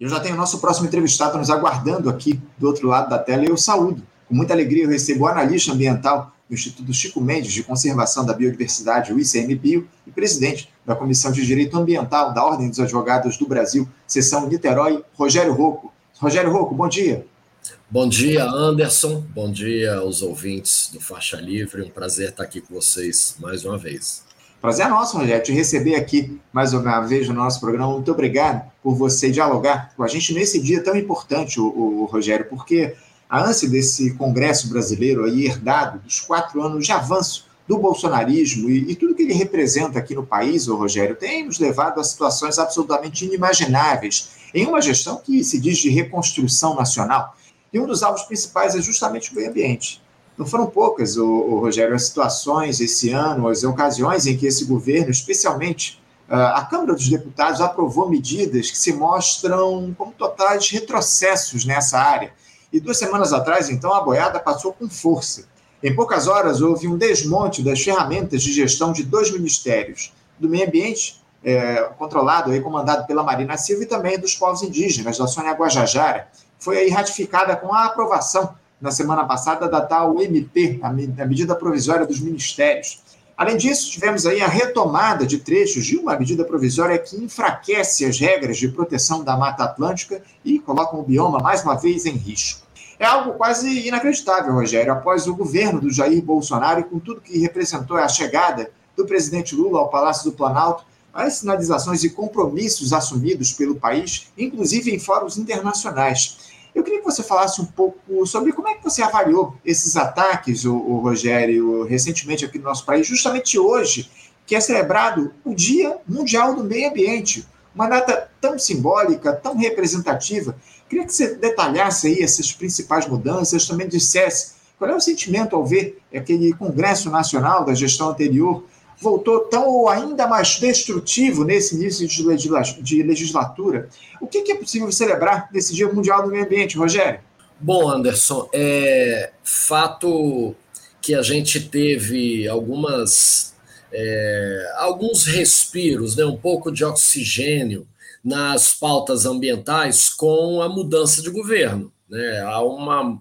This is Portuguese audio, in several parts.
Eu já tenho o nosso próximo entrevistado nos aguardando aqui do outro lado da tela e eu saúdo. Com muita alegria eu recebo o analista ambiental do Instituto Chico Mendes de Conservação da Biodiversidade, o ICMBio, e presidente da Comissão de Direito Ambiental da Ordem dos Advogados do Brasil, seção Niterói, Rogério Rocco. Rogério Rocco, bom dia. Bom dia, Anderson. Bom dia aos ouvintes do Faixa Livre. Um prazer estar aqui com vocês mais uma vez. Prazer é nosso, Rogério, te receber aqui mais uma vez no nosso programa. Muito obrigado por você dialogar com a gente nesse dia tão importante, o, o Rogério, porque a ânsia desse Congresso brasileiro aí, herdado dos quatro anos de avanço do bolsonarismo e, e, tudo que ele representa aqui no país, o Rogério, tem nos levado a situações absolutamente inimagináveis em uma gestão que se diz de reconstrução nacional. E um dos alvos principais é justamente o meio ambiente. Não foram poucas, o, o Rogério, as situações esse ano, as ocasiões em que esse governo, especialmente uh, a Câmara dos Deputados, aprovou medidas que se mostram como totais retrocessos nessa área. E duas semanas atrás, então, a boiada passou com força. Em poucas horas, houve um desmonte das ferramentas de gestão de dois ministérios, do meio ambiente, é, controlado e comandado pela Marina Silva, e também dos povos indígenas, da Sônia Guajajara, foi aí ratificada com a aprovação na semana passada da tal MP, a medida provisória dos ministérios. Além disso, tivemos aí a retomada de trechos de uma medida provisória que enfraquece as regras de proteção da Mata Atlântica e coloca o bioma mais uma vez em risco. É algo quase inacreditável, Rogério, após o governo do Jair Bolsonaro e com tudo que representou a chegada do presidente Lula ao Palácio do Planalto, as sinalizações e compromissos assumidos pelo país, inclusive em fóruns internacionais. Eu queria que você falasse um pouco sobre como é que você avaliou esses ataques, o, o Rogério, recentemente aqui no nosso país, justamente hoje, que é celebrado o Dia Mundial do Meio Ambiente, uma data tão simbólica, tão representativa. Queria que você detalhasse aí essas principais mudanças, também dissesse qual é o sentimento ao ver aquele Congresso Nacional da gestão anterior voltou tão ou ainda mais destrutivo nesse início de legislatura. O que é possível celebrar nesse Dia Mundial do Meio Ambiente, Rogério? Bom, Anderson, é fato que a gente teve algumas é, alguns respiros, né, um pouco de oxigênio nas pautas ambientais com a mudança de governo. Né? Há uma,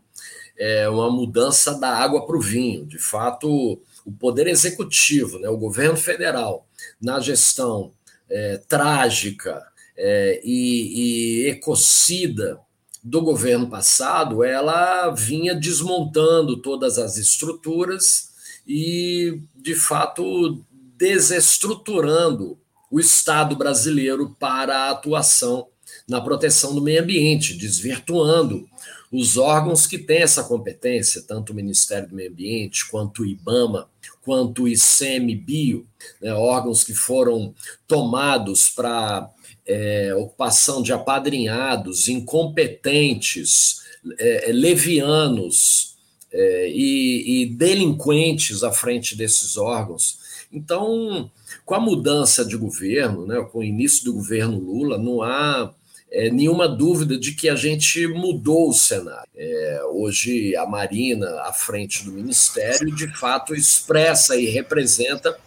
é, uma mudança da água para o vinho. De fato, o Poder Executivo, né, o governo federal, na gestão é, trágica é, e, e ecocida do governo passado, ela vinha desmontando todas as estruturas e, de fato, desestruturando o Estado brasileiro para a atuação na proteção do meio ambiente, desvirtuando os órgãos que têm essa competência, tanto o Ministério do Meio Ambiente, quanto o IBAMA, quanto o ICMBio, né, órgãos que foram tomados para é, ocupação de apadrinhados, incompetentes, é, levianos é, e, e delinquentes à frente desses órgãos. Então, com a mudança de governo, né, com o início do governo Lula, não há é, nenhuma dúvida de que a gente mudou o cenário. É, hoje, a Marina, à frente do Ministério, de fato expressa e representa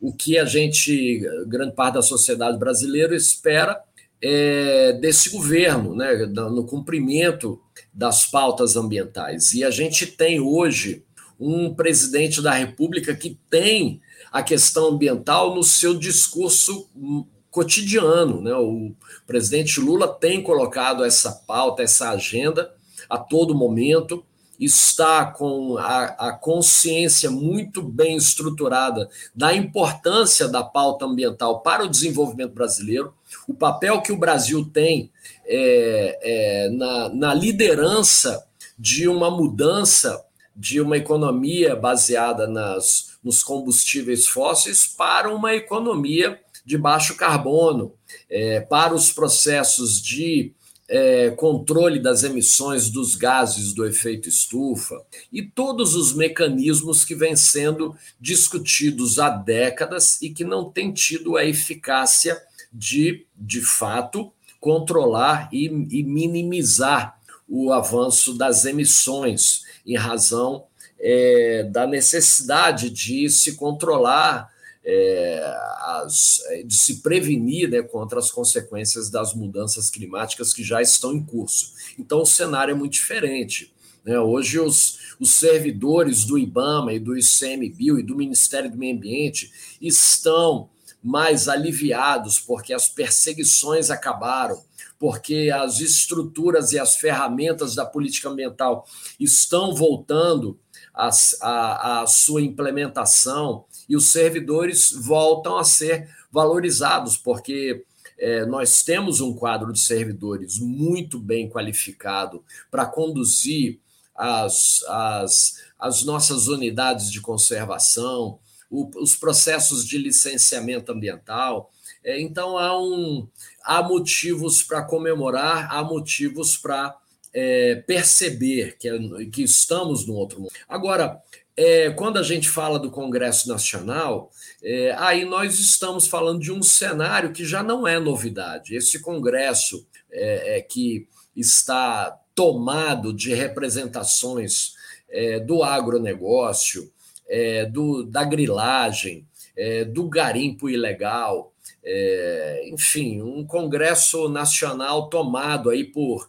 o que a gente, grande parte da sociedade brasileira, espera é, desse governo, né, no cumprimento das pautas ambientais. E a gente tem hoje um presidente da República que tem a questão ambiental no seu discurso cotidiano. Né? O presidente Lula tem colocado essa pauta, essa agenda a todo momento, está com a, a, consciência muito bem estruturada da importância da pauta ambiental para o desenvolvimento brasileiro, o papel que o Brasil tem é, é, na, na liderança de uma mudança de uma economia baseada nas, nos combustíveis fósseis para uma economia de baixo carbono, é, para os processos de é, controle das emissões dos gases do efeito estufa e todos os mecanismos que vêm sendo discutidos há décadas e que não têm tido a eficácia de, de fato, controlar e, e minimizar o avanço das emissões em razão é, da necessidade de se controlar é, as, é, de se prevenir né, contra as consequências das mudanças climáticas que já estão em curso. Então, o cenário é muito diferente. Né? Hoje, os, os servidores do IBAMA e do ICMBio e do Ministério do Meio Ambiente estão mais aliviados porque as perseguições acabaram, porque as estruturas e as ferramentas da política ambiental estão voltando à, sua implementação e os servidores voltam a ser valorizados, porque é, nós temos um quadro de servidores muito bem qualificado para conduzir as, as, as nossas unidades de conservação, o, os processos de licenciamento ambiental. É, então, há, um, há motivos para comemorar, há motivos para é, perceber que, que estamos no outro mundo. Agora, é, quando a gente fala do Congresso Nacional, é, aí nós estamos falando de um cenário que já não é novidade. Esse Congresso é, é que está tomado de representações é, do agronegócio, é, do, da grilagem, do garimpo ilegal, enfim, um Congresso Nacional tomado aí por,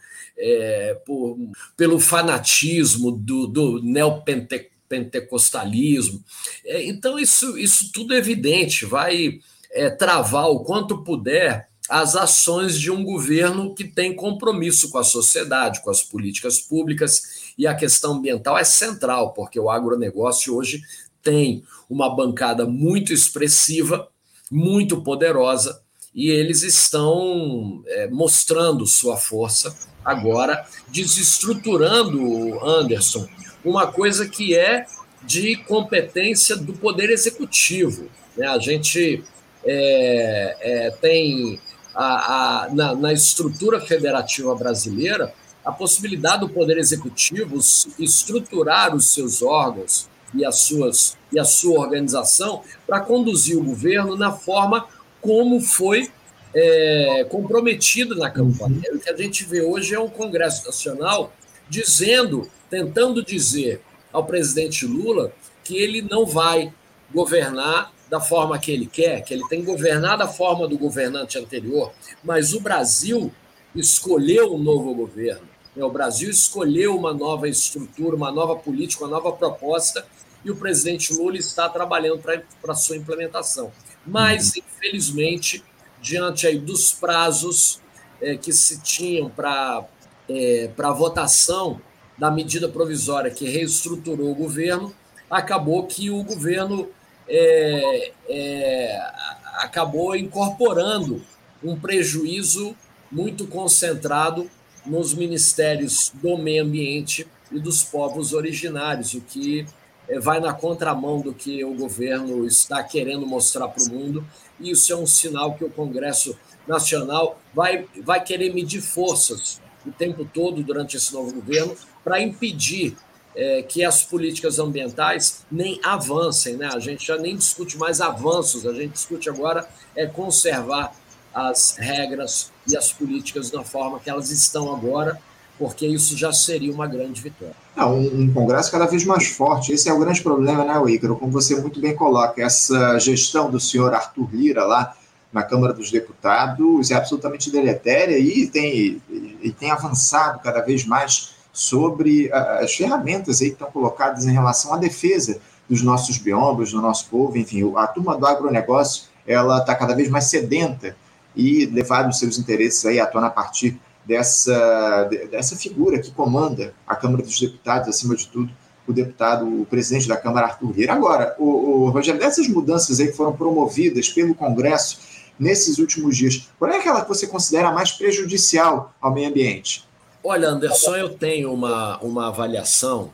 por pelo fanatismo do, do neopentecostal pentecostalismo. É, então, isso, isso tudo é evidente, vai é, travar o quanto puder as ações de um governo que tem compromisso com a sociedade, com as políticas públicas, e a questão ambiental é central, porque o agronegócio hoje tem uma bancada muito expressiva, muito poderosa, e eles estão é, mostrando sua força agora, desestruturando, Anderson, uma coisa que é de competência do Poder Executivo. Né? A gente é, é, tem a, a, na, na estrutura federativa brasileira a possibilidade do Poder Executivo estruturar os seus órgãos e, as suas, e a sua organização para conduzir o governo na forma como foi é, comprometido na campanha. Uhum. O que a gente vê hoje é um Congresso Nacional dizendo tentando dizer ao presidente Lula que ele não vai governar da forma que ele quer, que ele tem que governar da forma do governante anterior, mas o Brasil escolheu um novo governo. Né? O Brasil escolheu uma nova estrutura, uma nova política, uma nova proposta, e o presidente Lula está trabalhando para a sua implementação. Mas, uhum. infelizmente, diante aí dos prazos é, que se tinham para é, para votação da medida provisória que reestruturou o governo, acabou que o governo é, é, acabou incorporando um prejuízo muito concentrado nos ministérios do meio ambiente e dos povos originários, o que é, vai na contramão do que o governo está querendo mostrar para o mundo, e isso é um sinal que o Congresso Nacional vai, vai querer medir forças o tempo todo durante esse novo governo para impedir é, que as políticas ambientais nem avancem. Né? A gente já nem discute mais avanços, a gente discute agora é conservar as regras e as políticas da forma que elas estão agora, porque isso já seria uma grande vitória. É um, um, Congresso cada vez mais forte. Esse é o grande problema, né, Ícaro? Como você muito bem coloca, essa gestão do senhor Arthur Lira lá na Câmara dos Deputados é absolutamente deletéria e tem, e tem avançado cada vez mais sobre as ferramentas aí que estão colocadas em relação à defesa dos nossos biomas, do nosso povo, enfim, a turma do agronegócio, ela está cada vez mais sedenta e levado os seus interesses aí à tona a partir dessa, dessa figura que comanda a Câmara dos Deputados, acima de tudo, o deputado, o presidente da Câmara, Arthur Lira. Agora, o, o Rogério, dessas mudanças aí que foram promovidas pelo Congresso nesses últimos dias, qual é aquela que você considera mais prejudicial ao meio ambiente? Olha, Anderson, eu tenho uma, uma avaliação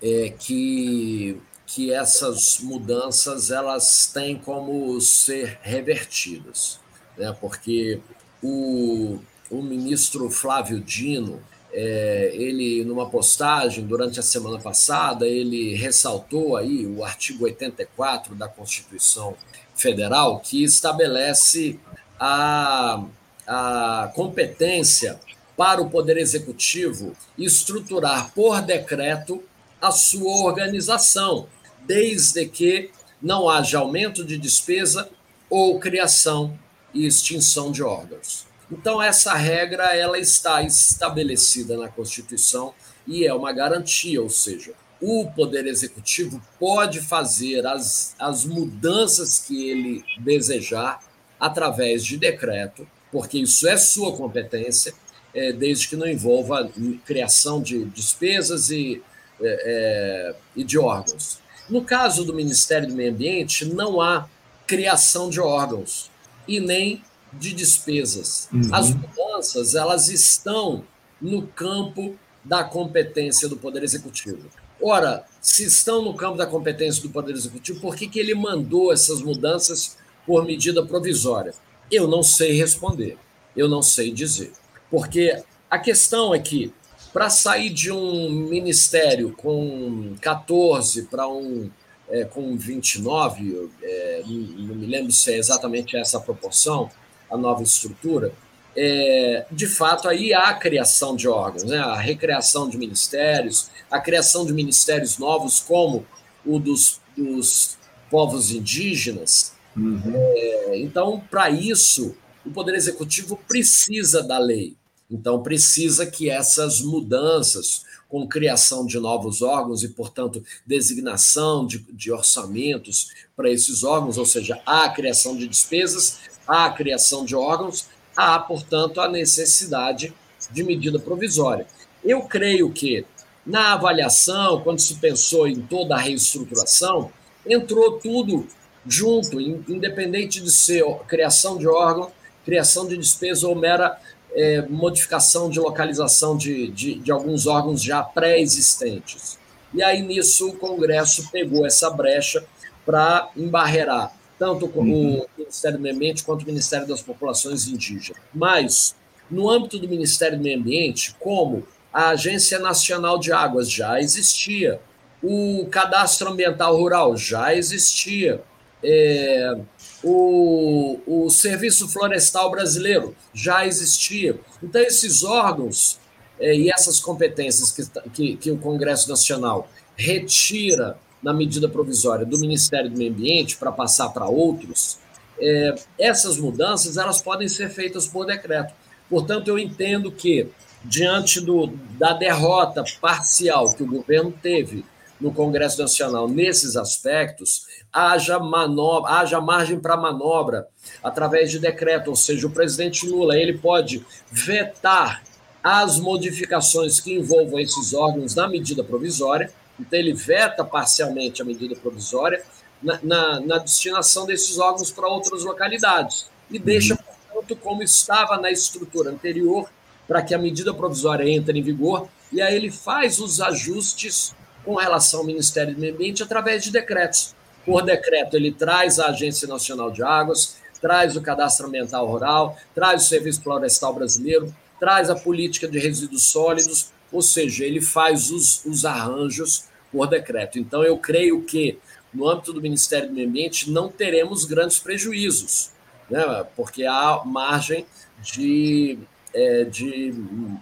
é, que, que essas mudanças elas têm como ser revertidas, né? porque o, o ministro Flávio Dino, é, ele numa postagem durante a semana passada, ele ressaltou aí o artigo 84 da Constituição Federal que estabelece a, a competência para o Poder Executivo estruturar por decreto a sua organização, desde que não haja aumento de despesa ou criação e extinção de órgãos. Então essa regra ela está estabelecida na Constituição e é uma garantia, ou seja, o Poder Executivo pode fazer as, as mudanças que ele desejar através de decreto, porque isso é sua competência, é, desde que não envolva criação de despesas e, é, é, e de órgãos. No caso do Ministério do Meio Ambiente, não há criação de órgãos e nem de despesas. Uhum. As mudanças elas estão no campo da competência do Poder Executivo. Ora, se estão no campo da competência do Poder Executivo, por que, que ele mandou essas mudanças por medida provisória? Eu não sei responder, eu não sei dizer. Porque a questão é que, para sair de um ministério com 14 para um é, com 29, é, não me lembro se é exatamente essa proporção, a nova estrutura, é, de fato, aí há a criação de órgãos, né? a recriação de ministérios, a criação de ministérios novos, como o dos, dos povos indígenas. Uhum. É, então, para isso, o Poder Executivo precisa da lei. Então, precisa que essas mudanças, com criação de novos órgãos e, portanto, designação de, de orçamentos para esses órgãos, ou seja, a criação de despesas, a criação de órgãos, há, portanto, a necessidade de medida provisória. Eu creio que, na avaliação, quando se pensou em toda a reestruturação, entrou tudo junto, independente de ser criação de órgão, criação de despesa ou mera é, modificação de localização de, de, de alguns órgãos já pré-existentes. E aí, nisso, o Congresso pegou essa brecha para embarrear tanto uhum. o Ministério do Meio Ambiente quanto o Ministério das Populações Indígenas. Mas, no âmbito do Ministério do Meio Ambiente, como a Agência Nacional de Águas já existia, o Cadastro Ambiental Rural já existia, é, o, o Serviço Florestal Brasileiro já existia. Então, esses órgãos é, e essas competências que, que, que o Congresso Nacional retira na medida provisória do Ministério do Meio Ambiente para passar para outros, é, essas mudanças elas podem ser feitas por decreto. Portanto, eu entendo que, diante do, da derrota parcial que o governo teve no Congresso Nacional nesses aspectos, haja, manobra, haja margem para manobra através de decreto, ou seja, o presidente Lula ele pode vetar as modificações que envolvam esses órgãos na medida provisória, então, ele veta parcialmente a medida provisória na, na, na destinação desses órgãos para outras localidades e deixa, uhum. portanto, como estava na estrutura anterior, para que a medida provisória entre em vigor, e aí ele faz os ajustes com relação ao Ministério do Meio Ambiente através de decretos. Por decreto, ele traz a Agência Nacional de Águas, traz o Cadastro Ambiental Rural, traz o Serviço Florestal Brasileiro, traz a política de resíduos sólidos, ou seja, ele faz os, os arranjos por decreto. Então, eu creio que, no âmbito do Ministério do Meio Ambiente, não teremos grandes prejuízos, né? porque há margem de, é, de,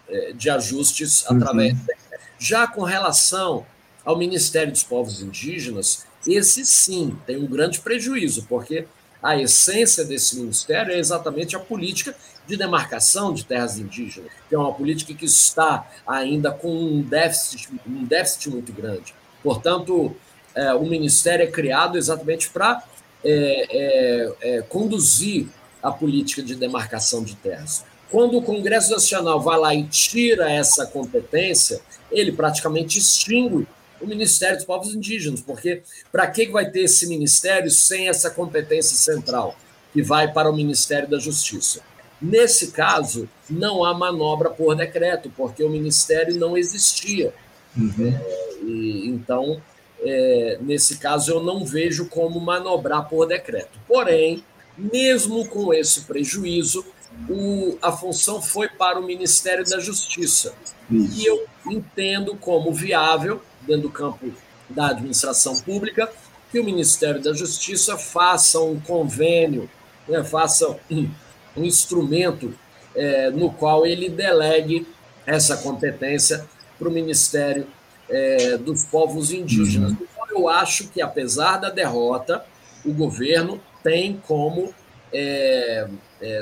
é, de ajustes uhum. através do decreto. Já com relação ao Ministério dos Povos Indígenas, esse sim tem um grande prejuízo, porque a essência desse ministério é exatamente a política de demarcação de terras indígenas, que é uma política que está ainda com um déficit, um déficit muito grande. Portanto, é, o Ministério é criado exatamente para é, é, é, conduzir a política de demarcação de terras. Quando o Congresso Nacional vai lá e tira essa competência, ele praticamente extingue o Ministério dos Povos Indígenas, porque para que vai ter esse ministério sem essa competência central, que vai para o Ministério da Justiça? Nesse caso, não há manobra por decreto, porque o ministério não existia. Uhum. É, e, então, é, nesse caso, eu não vejo como manobrar por decreto. Porém, mesmo com esse prejuízo, o, a função foi para o Ministério da Justiça. Isso. E eu entendo como viável, dentro do campo da administração pública, que o Ministério da Justiça faça um convênio, né, faça um, um instrumento é, no qual ele delegue essa competência para o Ministério é, dos Povos Indígenas. Uhum. Então, eu acho que, apesar da derrota, o governo tem como é,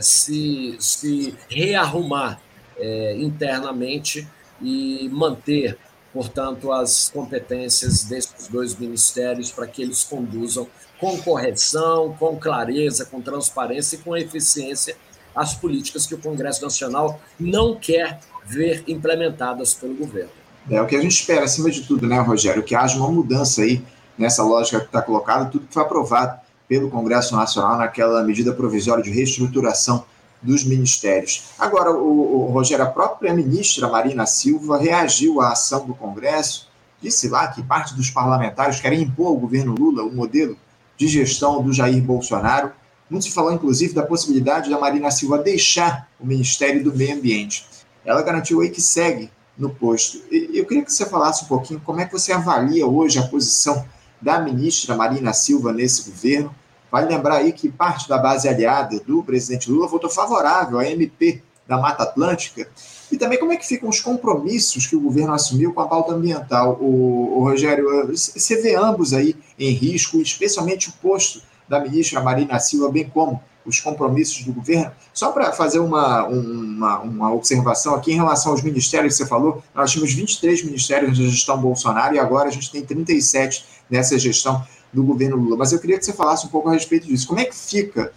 se, se rearrumar é, internamente e manter, portanto, as competências desses dois ministérios para que eles conduzam com correção, com clareza, com transparência e com eficiência as políticas que o Congresso Nacional não quer ver implementadas pelo governo. É o que a gente espera, acima de tudo, né, Rogério? Que haja uma mudança aí nessa lógica que está colocada, tudo que foi aprovado pelo Congresso Nacional naquela medida provisória de reestruturação dos ministérios. Agora, o, o Rogério, a própria ministra Marina Silva reagiu à ação do Congresso, disse lá que parte dos parlamentares querem impor ao governo Lula o modelo de gestão do Jair Bolsonaro. Muito se falou, inclusive, da possibilidade da Marina Silva deixar o Ministério do Meio Ambiente. Ela garantiu aí que segue no posto. Eu queria que você falasse um pouquinho como é que você avalia hoje a posição da ministra Marina Silva nesse governo. Vale lembrar aí que parte da base aliada do presidente Lula votou favorável à MP da Mata Atlântica. E também como é que ficam os compromissos que o governo assumiu com a pauta ambiental. O, o Rogério, você vê ambos aí em risco, especialmente o posto da ministra Marina Silva, bem como os compromissos do governo. Só para fazer uma, uma, uma, observação aqui em relação aos ministérios que você falou, nós tínhamos 23 ministérios na gestão Bolsonaro e agora a gente tem 37 nessa gestão do governo Lula. Mas eu queria que você falasse um pouco a respeito disso. Como é que fica,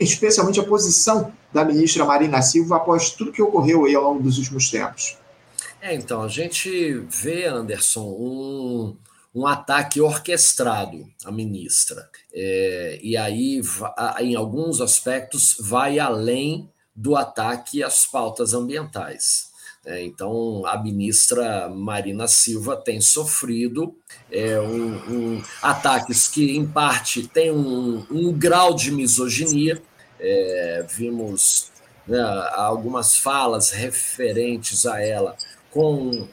especialmente, a posição da ministra Marina Silva após tudo que ocorreu aí ao longo dos últimos tempos? É, então, a gente vê, Anderson, um um ataque orquestrado à ministra. É, e aí, em alguns aspectos, vai além do ataque às pautas ambientais. É, então, a ministra Marina Silva tem sofrido é, um, um, ataques que, em parte, têm um, um grau de misoginia. É, vimos né, algumas falas referentes a ela com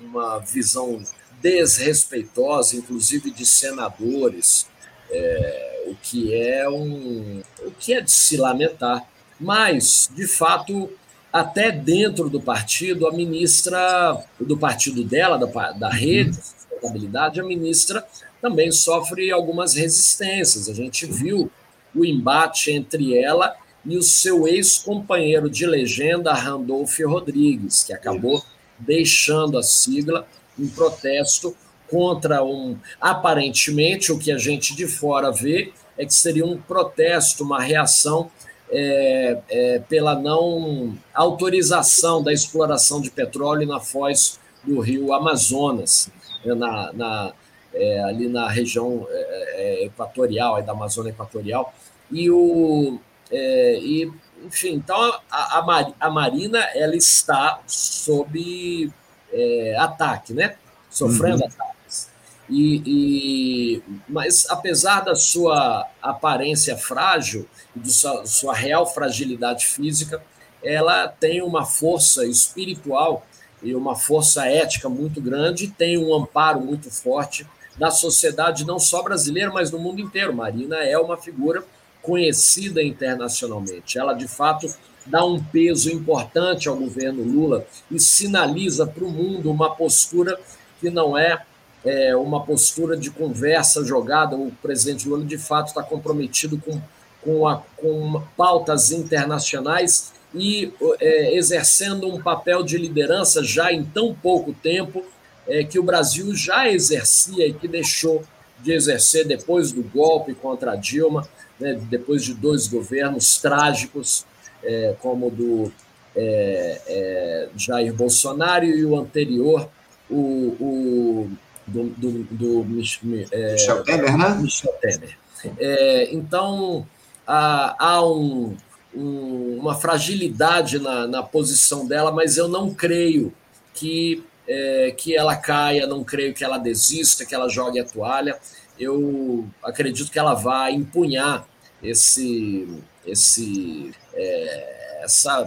uma visão desrespeitosa, inclusive de senadores, é, o que é um, o que é de se lamentar. Mas, de fato, até dentro do partido, a ministra do partido dela, da, da rede de sustentabilidade, a ministra também sofre algumas resistências. A gente viu o embate entre ela e o seu ex-companheiro de legenda, Randolph Rodrigues, que acabou deixando a sigla um protesto contra um. Aparentemente, o que a gente de fora vê é que seria um protesto, uma reação é, é, pela não autorização da exploração de petróleo na foz do rio Amazonas, né, na, na é, ali na região é, é, equatorial, da Amazônia Equatorial. E, o, é, e enfim, então a, a, a Marina ela está sob ataque, né? Sofrendo uhum. ataques. E, e, mas apesar da sua aparência frágil e de sua, sua real fragilidade física, ela tem uma força espiritual e uma força ética muito grande, tem um amparo muito forte da sociedade não só brasileira, mas no mundo inteiro. Marina é uma figura conhecida internacionalmente. Ela de fato dá um peso importante ao governo Lula e sinaliza para o mundo uma postura que não é, é, uma postura de conversa jogada. O presidente Lula, de fato, está comprometido com, com, a, com pautas internacionais e é, exercendo um papel de liderança já em tão pouco tempo é, que o Brasil já exercia e que deixou de exercer depois do golpe contra Dilma, né, depois de dois governos trágicos é, como do é, é, Jair Bolsonaro e o anterior, o, o do, do, do é, Michel Temer, né? Michel Temer. É, então, há, há um, um, uma fragilidade na, na posição dela, mas eu não creio que, é, que ela caia, não creio que ela desista, que ela jogue a toalha. Eu acredito que ela vai empunhar esse, esse, é, essa,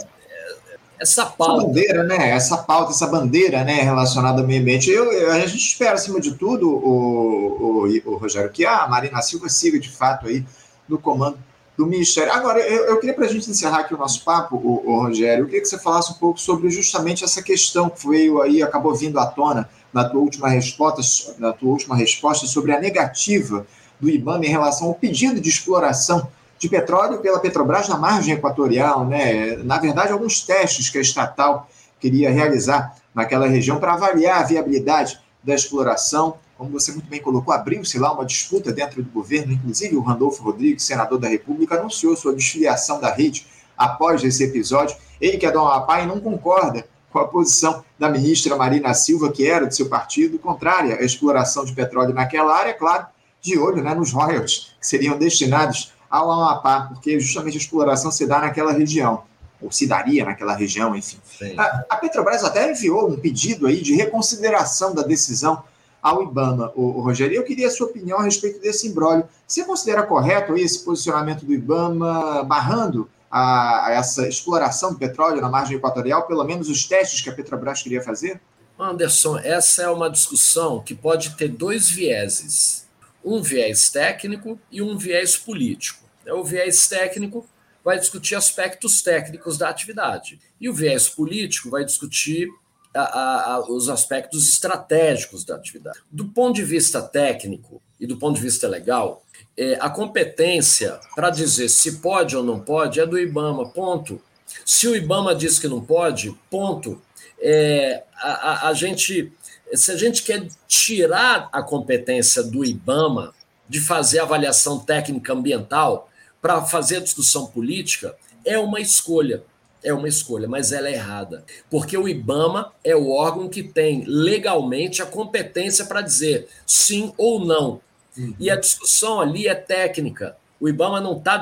essa pauta. Essa bandeira, né? Essa pauta, essa bandeira né, relacionada ao meio ambiente. Eu, eu, a gente espera, acima de tudo, o, o, o, Rogério, que a Marina Silva siga de fato aí no comando do Ministério. Agora, eu, eu queria, para a gente encerrar aqui o nosso papo, o, o, Rogério, eu queria que você falasse um pouco sobre justamente essa questão que veio aí, acabou vindo à tona na tua última resposta, na tua última resposta sobre a negativa do IBAMA em relação ao pedido de exploração de petróleo pela Petrobras na margem equatorial, né? Na verdade, alguns testes que a estatal queria realizar naquela região para avaliar a viabilidade da exploração. Como você muito bem colocou, abriu-se lá uma disputa dentro do governo, inclusive o Randolfo Rodrigues, senador da República, anunciou sua desfiliação da rede após esse episódio. Ele que é do Amapá não concorda com a posição da ministra Marina Silva, que era do seu partido, contrária à exploração de petróleo naquela área, claro, de olho né, nos royalties que seriam destinados ao Amapá, porque justamente a exploração se dá naquela região, ou se daria naquela região, enfim. A, a, Petrobras até enviou um pedido aí de reconsideração da decisão ao IBAMA, o, o Rogério. Eu queria a sua opinião a respeito desse imbróglio. Você considera correto aí esse posicionamento do IBAMA barrando a, a essa exploração do petróleo na margem equatorial, pelo menos os testes que a Petrobras queria fazer? Anderson, essa é uma discussão que pode ter dois vieses um viés técnico e um viés político. O viés técnico vai discutir aspectos técnicos da atividade, e o viés político vai discutir a, a, a, os aspectos estratégicos da atividade. Do ponto de vista técnico e do ponto de vista legal, é, a competência para dizer se pode ou não pode é do IBAMA, ponto. Se o IBAMA diz que não pode, ponto. É, a, a, gente se a gente quer tirar a competência do IBAMA de fazer avaliação técnica ambiental para fazer a discussão política, é uma escolha. É uma escolha, mas ela é errada. Porque o IBAMA é o órgão que tem legalmente a competência para dizer sim ou não. Uhum. E a discussão ali é técnica. O IBAMA não está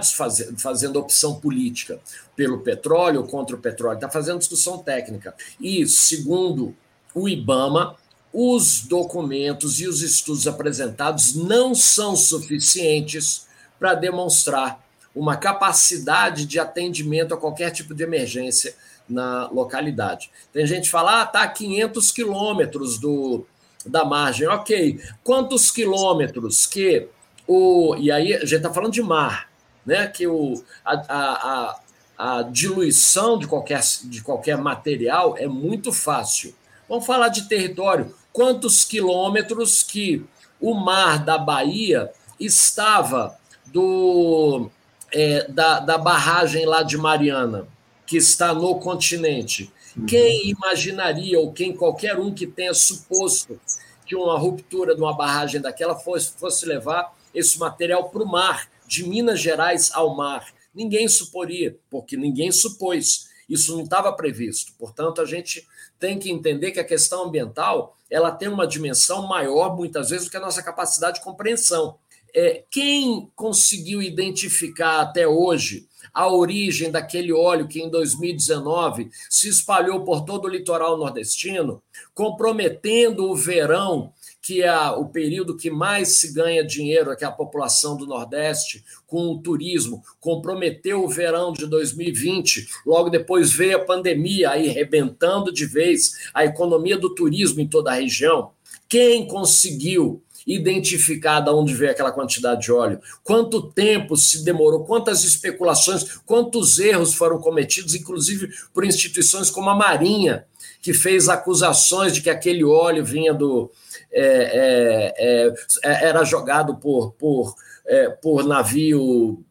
fazendo opção política pelo petróleo ou contra o petróleo, está fazendo discussão técnica. E, segundo o IBAMA, os documentos e os estudos apresentados não são suficientes para demonstrar uma capacidade de atendimento a qualquer tipo de emergência na localidade. Tem gente que fala, ah, tá a 500 quilômetros do, da margem. Ok, quantos quilômetros que o... E aí a gente está falando de mar, né? Que o, a, a, a, a diluição de qualquer, de qualquer material é muito fácil. Vamos falar de território quantos quilômetros que o mar da Bahia estava do é, da, da barragem lá de Mariana, que está no continente. Uhum. Quem imaginaria, ou quem qualquer um que tenha suposto que uma ruptura de uma barragem daquela fosse, fosse levar esse material para o mar, de Minas Gerais ao mar? Ninguém suporia, porque ninguém supôs. Isso não estava previsto. Portanto, a gente tem que entender que a questão ambiental ela tem uma dimensão maior, muitas vezes, do que a nossa capacidade de compreensão. É, quem conseguiu identificar até hoje a origem daquele óleo que em 2019 se espalhou por todo o litoral nordestino, comprometendo o verão que é o período que mais se ganha dinheiro é a população do Nordeste com o turismo, comprometeu o verão de 2020, logo depois veio a pandemia aí rebentando de vez a economia do turismo em toda a região. Quem conseguiu identificar de onde veio aquela quantidade de óleo, quanto tempo se demorou, quantas especulações, quantos erros foram cometidos, inclusive por instituições como a Marinha, que fez acusações de que aquele óleo vinha do, é, é, é, era jogado por, por, é, por navio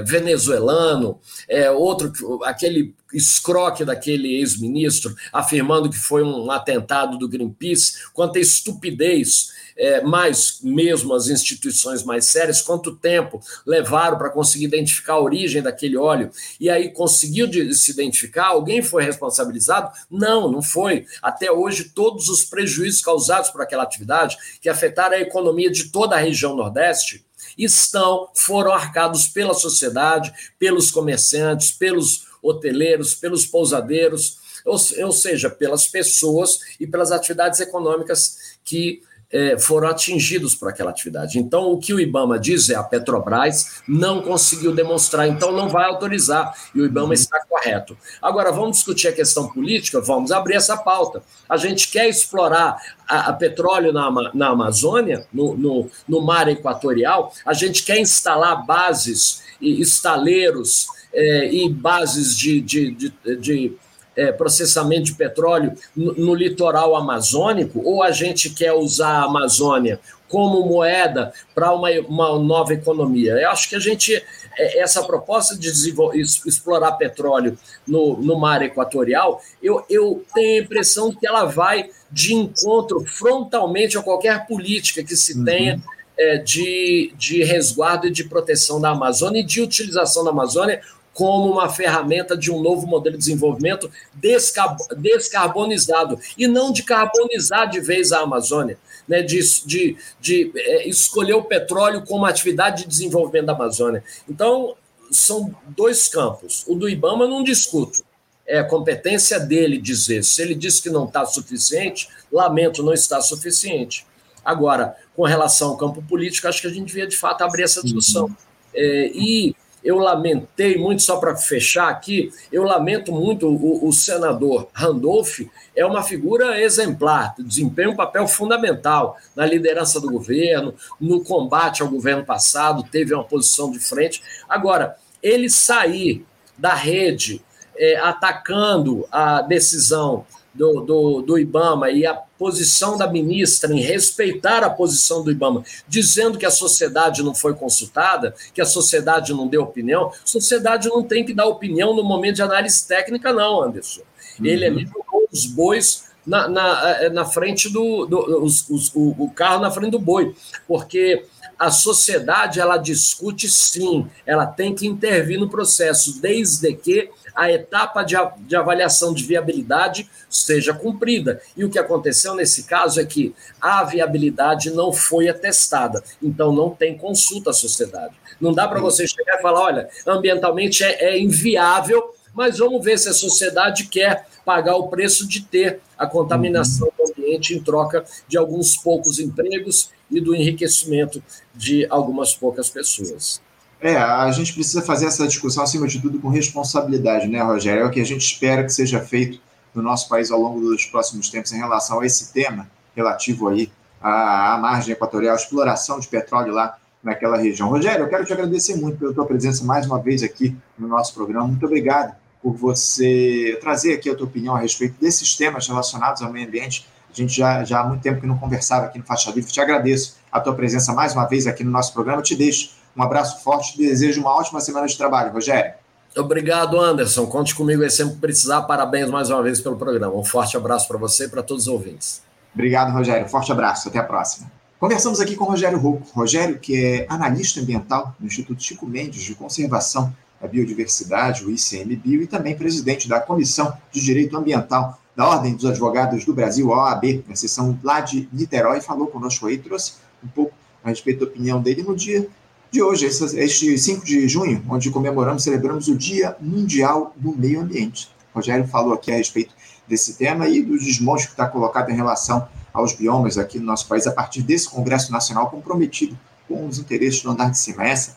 é, venezuelano, outro, aquele escroque daquele ex-ministro afirmando que foi um atentado do Greenpeace, quanta estupidez é, mais mesmo as instituições mais sérias, quanto tempo levaram para conseguir identificar a origem daquele óleo? E aí conseguiu de, se identificar? Alguém foi responsabilizado? Não, não foi. Até hoje, todos os prejuízos causados por aquela atividade, que afetaram a economia de toda a região Nordeste, estão, foram arcados pela sociedade, pelos comerciantes, pelos hoteleiros, pelos pousadeiros, ou, ou seja, pelas pessoas e pelas atividades econômicas que é, foram atingidos por aquela atividade. Então, o que o IBAMA diz é a Petrobras não conseguiu demonstrar, então não vai autorizar, e o IBAMA uhum. está correto. Agora, vamos discutir a questão política? Vamos abrir essa pauta. A gente quer explorar a, a petróleo na, na Amazônia, no, no, no mar equatorial, a gente quer instalar bases e estaleiros é, e bases de, de, de, de é, processamento de petróleo no, no, litoral amazônico, ou a gente quer usar a Amazônia como moeda para uma, uma nova economia? Eu acho que a gente, é, essa proposta de explorar petróleo no, no mar equatorial, eu, eu tenho a impressão que ela vai de encontro frontalmente a qualquer política que se tenha. Uhum. É, de, de resguardo e de proteção da Amazônia e de utilização da Amazônia como uma ferramenta de um novo modelo de desenvolvimento descarbonizado, e não de carbonizar de vez a Amazônia, né, de, de, de é, escolher o petróleo como atividade de desenvolvimento da Amazônia. Então, são dois campos. O do Ibama não discuto. É competência dele dizer. Se ele diz que não está suficiente, lamento, não está suficiente. Agora, com relação ao campo político, acho que a gente devia, de fato, abrir essa discussão. Uhum. É, e eu lamentei muito, só para fechar aqui, eu lamento muito o, o, senador Randolph, é uma figura exemplar, desempenha um papel fundamental na liderança do governo, no combate ao governo passado, teve uma posição de frente. Agora, ele sair da rede é, atacando a decisão do, do, do IBAMA e a posição da ministra em respeitar a posição do IBAMA, dizendo que a sociedade não foi consultada, que a sociedade não deu opinião, sociedade não tem que dar opinião no momento de análise técnica, não, Anderson. Ele uhum. ali jogou os bois na, na, na frente do. do os, os, o, o carro na frente do boi, porque a sociedade ela discute sim, ela tem que intervir no processo, desde que a etapa de, de avaliação de viabilidade seja cumprida. E o que aconteceu nesse caso é que a viabilidade não foi atestada, então não tem consulta à sociedade. Não dá para você chegar e falar: olha, ambientalmente é, é inviável, mas vamos ver se a sociedade quer pagar o preço de ter a contaminação uhum. do ambiente em troca de alguns poucos empregos e do enriquecimento de algumas poucas pessoas. É, a gente precisa fazer essa discussão, acima de tudo, com responsabilidade, né, Rogério? É o que a gente espera que seja feito no nosso país ao longo dos próximos tempos em relação a esse tema relativo aí à, à margem equatorial, à exploração de petróleo lá naquela região. Rogério, eu quero te agradecer muito pela tua presença mais uma vez aqui no nosso programa. Muito obrigado por você trazer aqui a tua opinião a respeito desses temas relacionados ao meio ambiente. A gente já, já há muito tempo que não conversava aqui no Faixa Livre. Te agradeço a tua presença mais uma vez aqui no nosso programa. Te deixo um abraço forte e desejo uma ótima semana de trabalho, Rogério. Obrigado, Anderson. Conte comigo aí sempre precisar. Parabéns mais uma vez pelo programa. Um forte abraço para você e para todos os ouvintes. Obrigado, Rogério. Forte abraço. Até a próxima. Conversamos aqui com Rogério Rouco. Rogério, que é analista ambiental no Instituto Chico Mendes de Conservação da Biodiversidade, o ICMBio, e também presidente da Comissão de Direito Ambiental da Ordem dos Advogados do Brasil, OAB, na sessão lá de Niterói, falou conosco aí, trouxe um pouco a respeito da opinião dele no dia de hoje, este 5 de junho, onde comemoramos, celebramos o Dia Mundial do Meio Ambiente. O Rogério falou aqui a respeito desse tema e do desmonte que está colocado em relação aos biomas aqui no nosso país, a partir desse Congresso Nacional comprometido com os interesses do andar de cima. Essa